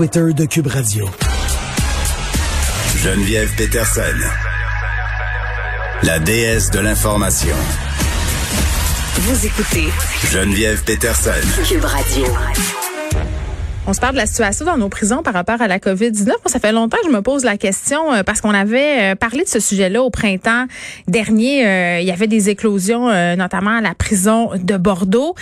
Twitter de Cube Radio. Geneviève Peterson, la déesse de l'information. Vous écoutez Geneviève Peterson. Cube Radio. On se parle de la situation dans nos prisons par rapport à la COVID-19. Moi, ça fait longtemps que je me pose la question euh, parce qu'on avait euh, parlé de ce sujet-là au printemps dernier. Euh, il y avait des éclosions, notamment à la prison de Bordeaux.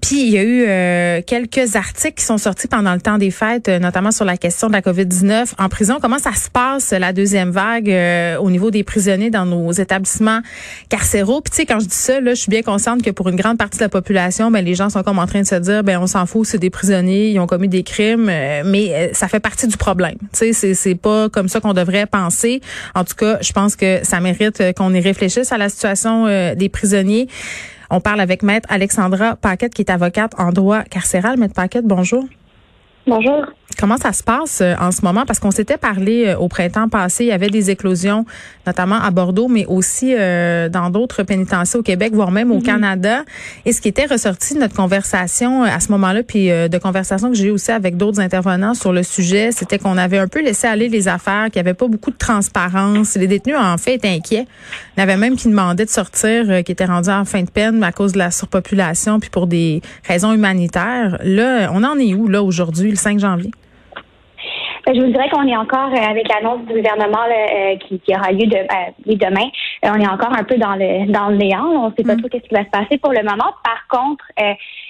Puis il y a eu quelques articles qui sont sortis pendant le temps des fêtes, notamment sur la question de la COVID-19 en prison. Comment ça se passe la deuxième vague au niveau des prisonniers dans nos établissements carcéraux? Puis tu sais, quand je dis ça, là, je suis bien consciente que pour une grande partie de la population, ben les gens sont comme en train de se dire, ben on s'en fout, c'est des prisonniers, ils ont commis des crimes, euh, mais euh, ça fait partie du problème. Tu sais, c'est pas comme ça qu'on devrait penser. En tout cas, je pense que ça mérite euh, qu'on y réfléchisse à la situation des prisonniers. On parle avec Maître Alexandra Paquette, qui est avocate en droit carcéral. Maître Paquette, bonjour. Bonjour. Comment ça se passe euh, en ce moment? Parce qu'on s'était parlé euh, au printemps passé, il y avait des éclosions, notamment à Bordeaux, mais aussi euh, dans d'autres pénitenciers au Québec, voire même au mhm. Canada. Et ce qui était ressorti de notre conversation à ce moment-là, puis de conversations que j'ai eues aussi avec d'autres intervenants sur le sujet, c'était qu'on avait un peu laissé aller les affaires, qu'il n'y avait pas beaucoup de transparence. Les détenus, en fait, étaient inquiets. Il y avait même qui demandaient de sortir, qui étaient rendus en fin de peine à cause de la surpopulation, puis pour des raisons humanitaires. Là, on en est où, là, aujourd'hui, le 5 janvier? Ben, je vous dirais qu'on est encore euh, avec l'annonce du gouvernement euh, qui, aura lieu de, ben, demain. Euh, on est encore un peu dans le dans le néant. On ne sait pas mm. trop ce qui va se passer pour le moment. Par contre,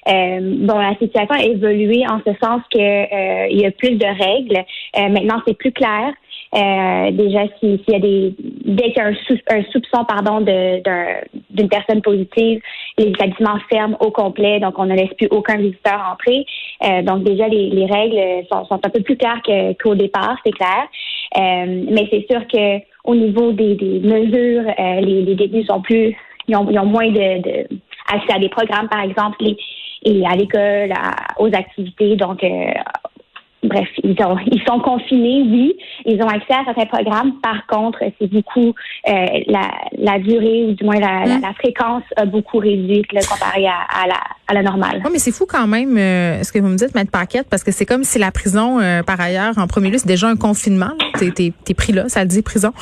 bon, la situation a évolué en ce sens que il y a plus de règles. maintenant, c'est plus clair. Euh, déjà, s'il y a des dès qu'il y a un, soupçon pardon d'une personne positive, les établissements ferment au complet, donc on ne laisse plus aucun visiteur entrer. Euh, donc déjà les, règles sont, sont, un peu plus claires qu'au départ, c'est clair. Euh, mais c'est sûr que au niveau des, des mesures, euh, les, les, détenus sont plus, ils ont, ils ont moins de, de, accès à des programmes, par exemple, et à l'école, aux activités. Donc, euh, bref, ils, ont, ils sont confinés, oui, ils ont accès à certains programmes. Par contre, c'est beaucoup euh, la, la, durée ou du moins la, la, hein? fréquence a beaucoup réduit comparé à, à, la, à la normale. Oui, mais c'est fou quand même euh, ce que vous me dites, Maître Paquette, parce que c'est comme si la prison, euh, par ailleurs, en premier lieu, c'est déjà un confinement. T'es es, pris là, ça le dit prison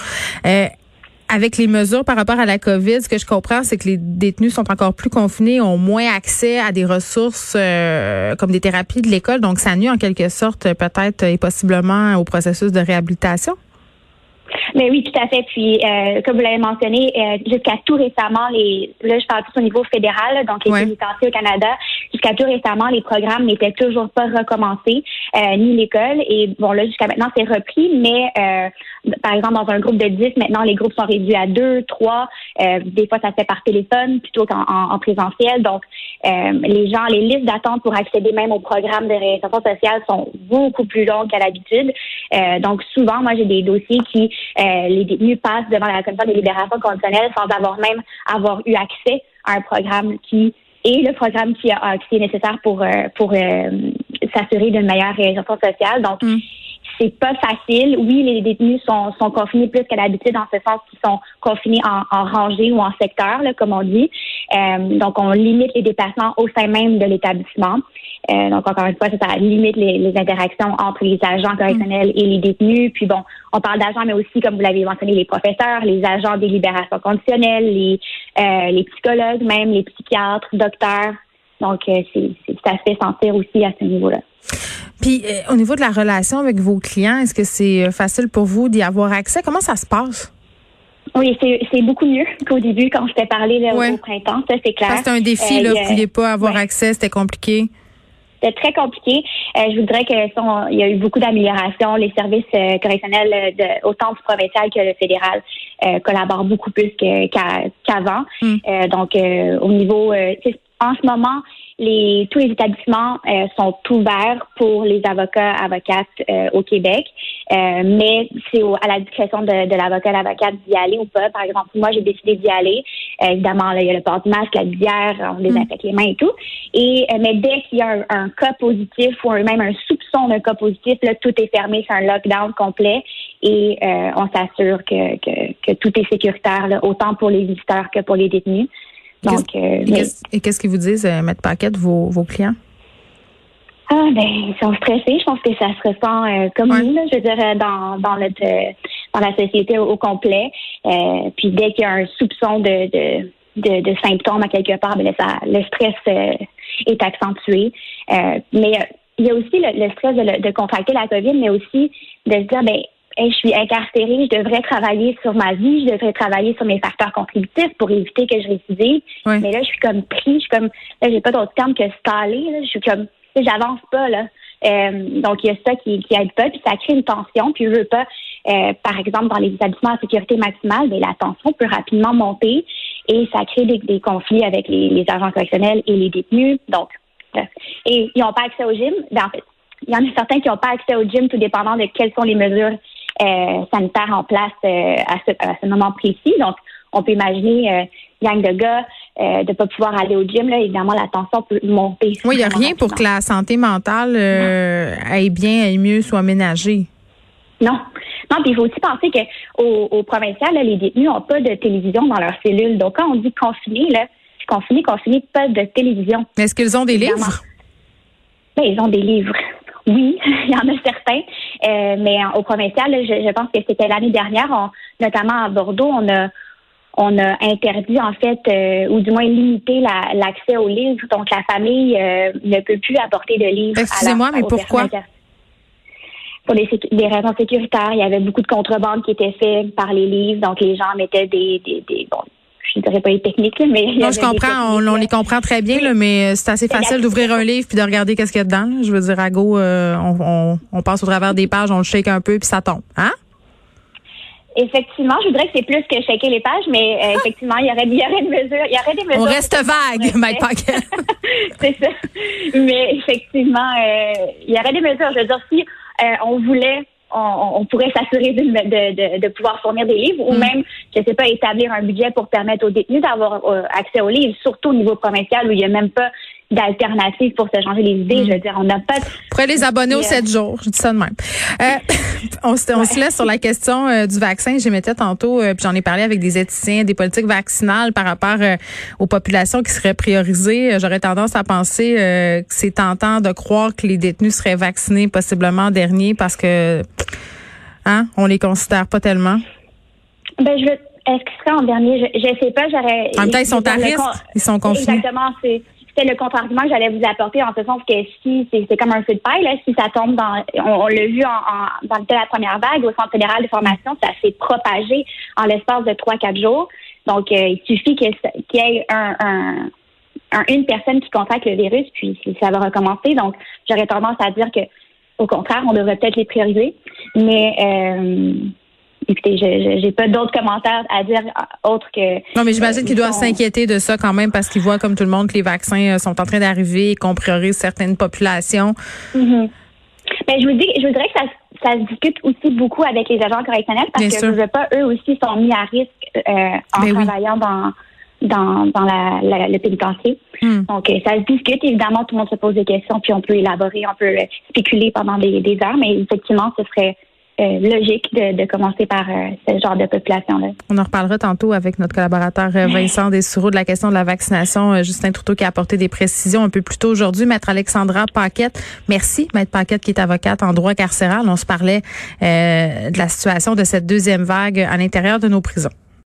avec les mesures par rapport à la COVID, ce que je comprends, c'est que les détenus sont encore plus confinés, ont moins accès à des ressources euh, comme des thérapies de l'école. Donc, ça nuit en quelque sorte peut-être et possiblement au processus de réhabilitation? Mais oui, tout à fait. Puis, euh, comme vous l'avez mentionné, euh, jusqu'à tout récemment, les, là, je parle plus au niveau fédéral, donc les ouais. au Canada, jusqu'à tout récemment, les programmes n'étaient toujours pas recommencés, euh, ni l'école. Et bon, là, jusqu'à maintenant, c'est repris, mais euh, par exemple, dans un groupe de 10, maintenant, les groupes sont réduits à 2, 3. Euh, des fois, ça se fait par téléphone plutôt qu'en en, présentiel. Donc, les gens, les listes d'attente pour accéder même au programme de réinsertion sociale sont beaucoup plus longues qu'à l'habitude. donc, souvent, moi, j'ai des dossiers qui euh, les détenus passent devant la commission des libérations conditionnelles sans avoir même avoir eu accès à un programme qui est le programme qui, a, qui est nécessaire pour euh, pour euh, s'assurer d'une meilleure réinsertion sociale. Donc, mm c'est pas facile. Oui, les détenus sont, sont confinés plus qu'à l'habitude dans ce sens qu'ils sont confinés en, en, rangée ou en secteur, là, comme on dit. Euh, donc, on limite les déplacements au sein même de l'établissement. Euh, donc, encore une fois, ça, limite les, les, interactions entre les agents correctionnels et les détenus. Puis bon, on parle d'agents, mais aussi, comme vous l'avez mentionné, les professeurs, les agents des libérations conditionnelles, les, euh, les psychologues même, les psychiatres, docteurs. Donc, euh, c'est, ça se fait sentir aussi à ce niveau-là. Puis euh, au niveau de la relation avec vos clients, est-ce que c'est euh, facile pour vous d'y avoir accès? Comment ça se passe? Oui, c'est beaucoup mieux qu'au début quand je t'ai parlé au printemps, ça c'est clair. C'était un défi, euh, là, vous ne pouviez pas avoir accès, c'était compliqué. C'était très compliqué. je voudrais que il y a eu beaucoup d'améliorations. Les services correctionnels, de, autant du provincial que le fédéral, collaborent beaucoup plus qu'avant. Hmm. donc, au niveau, en ce moment, les, tous les établissements euh, sont ouverts pour les avocats, avocates euh, au Québec, euh, mais c'est à la discrétion de, de l'avocat, l'avocate d'y aller ou pas. Par exemple, moi, j'ai décidé d'y aller. évidemment, là, il y a le port du masque, la bière, on désinfecte les mains et tout. Et mais dès qu'il y a un, cas positif ou même un soupçon d'un cas positif, là, tout est fermé, c'est un lockdown complet et on s'assure que, que, que, tout est sécuritaire, là, autant pour les visiteurs que pour les détenus. Donc, euh, et qu'est-ce qu'ils vous disent, euh, Maître Paquette, vos, vos clients? Ah ben, ils sont stressés. Je pense que ça se ressent euh, comme Ouais. nous, là, je dirais, dans, dans notre euh, dans la société au, au complet. Euh, puis dès qu'il y a un soupçon de, de, de, de symptômes à quelque part, ben là, ça, le stress euh, est accentué. Euh, mais euh, il y a aussi le, le stress de, de contracter la COVID, mais aussi de se dire, ben, hey, je suis incarcérée, je devrais travailler sur ma vie, je devrais travailler sur mes facteurs contributifs pour éviter que je récidive. Mais là, je suis comme pris, je suis comme, là, j'ai pas d'autre terme que staller, là. Je suis comme, j'avance pas, là. Euh, donc, il y a ça qui, qui aide pas, puis ça crée une tension, puis je veux pas, euh, par exemple, dans les établissements à sécurité maximale, ben, la tension peut rapidement monter et ça crée des, des conflits avec les, les agents correctionnels et les détenus. Donc, et ils n'ont pas accès au gym? Ben, en fait, il y en a certains qui n'ont pas accès au gym, tout dépendant de quelles sont les mesures euh, sanitaires en place euh, à, ce, à ce moment précis. Donc, on peut imaginer euh, gang de gars euh, de pas pouvoir aller au gym. Là, évidemment, la tension peut monter. Oui, il n'y a rien pour que la santé mentale aille bien, aille mieux, soit ménagée. Non. Non, puis il faut aussi penser que au, au provincial, là, les détenus n'ont pas de télévision dans leur cellule. Donc, quand on dit confiné, là, confiné, confiné, pas de télévision. Est-ce qu'ils ont des Évidemment. livres? Ben, ils ont des livres. Oui, il y en a certains. Euh, mais au provincial, je, je pense que c'était l'année dernière, on- notamment à Bordeaux, on a on a interdit en fait, euh, ou du moins limité la- l'accès aux livres. Donc la famille euh, ne peut plus apporter de livres. Excusez-moi, mais pourquoi? Pour des, des raisons sécuritaires, il y avait beaucoup de contrebande qui était fait par les livres, donc les gens mettaient des, des, des bon, je dirais pas les techniques, là, mais Non, je comprends, on, les comprend très bien, là, mais c'est assez facile d'ouvrir un livre puis de regarder qu'est-ce qu'il y a dedans. là. Je veux dire, à go, euh, on, on, on passe au travers des pages, on le shake un peu puis ça tombe. Hein? Effectivement, je voudrais que c'est plus que shaker les pages, mais euh, effectivement, il y aurait, il y aurait des mesures. Il y aurait des mesures. On reste vague. Mike Paquet. c'est ça. Mais effectivement, euh, il y aurait des mesures. Je veux dire, si euh, on voulait, on, on pourrait s'assurer de, de, de pouvoir fournir des livres ou Mm. même, je sais pas, établir un budget pour permettre aux détenus d'avoir euh, accès aux livres, surtout au niveau provincial où il n'y a même pas d'alternative pour se changer les idées. Je veux dire, on n'a pas de On pourrait les abonner aux Yeah. 7 jours. Je dis ça de même. Euh, on, se, on se laisse sur la question euh, du vaccin. J'émettais tantôt, euh, puis j'en ai parlé avec des éthiciens, des politiques vaccinales par rapport euh, aux populations qui seraient priorisées. Euh, J'aurais tendance à penser euh, que c'est tentant de croire que les détenus seraient vaccinés possiblement en dernier parce que hein, on les considère pas tellement. Ben, je veux. Est-ce que ce serait en dernier? Je, je sais pas, j'aurais. En même temps, ils sont à risque. con- Ils sont confinés. Exactement. C'est, c'était le contre-argument que j'allais vous apporter en ce sens que si, c'est, comme un feu de paille, là, si ça tombe dans, on, l'a vu en, dans de la première vague au Centre fédéral de formation, ça s'est propagé en l'espace de 3-4 jours. Donc, euh, il suffit qu'il y ait un- une personne qui contracte le virus, puis ça va recommencer. Donc, j'aurais tendance à dire que, au contraire, on devrait peut-être les prioriser. Mais, euh, écoutez, je, j'ai pas d'autres commentaires à dire euh, autres que. Non, mais j'imagine euh, qu'ils ils doivent sont- s'inquiéter de ça quand même parce qu'ils voient comme tout le monde que les vaccins euh, sont en train d'arriver et qu'on priorise certaines populations. Mhm. Ben, je vous dis, je vous dirais que ça, ça se discute aussi beaucoup avec les agents correctionnels parce Bien que veux pas, eux aussi sont mis à risque euh, en Ben oui. travaillant dans dans, dans la, la- le pénitencier. Hmm. Donc, ça se discute. Évidemment, tout le monde se pose des questions, puis on peut élaborer, on peut spéculer pendant des, des heures, mais effectivement, ce serait euh, logique de, de commencer par euh, ce genre de population-là. On en reparlera tantôt avec notre collaborateur euh, Vincent Dessoureau de la question de la vaccination. Euh, Justin Trouteau qui a apporté des précisions un peu plus tôt aujourd'hui. Maître Alexandra Paquette, merci. Maître Paquette qui est avocate en droit carcéral. On se parlait euh, de la situation de cette deuxième vague à l'intérieur de nos prisons.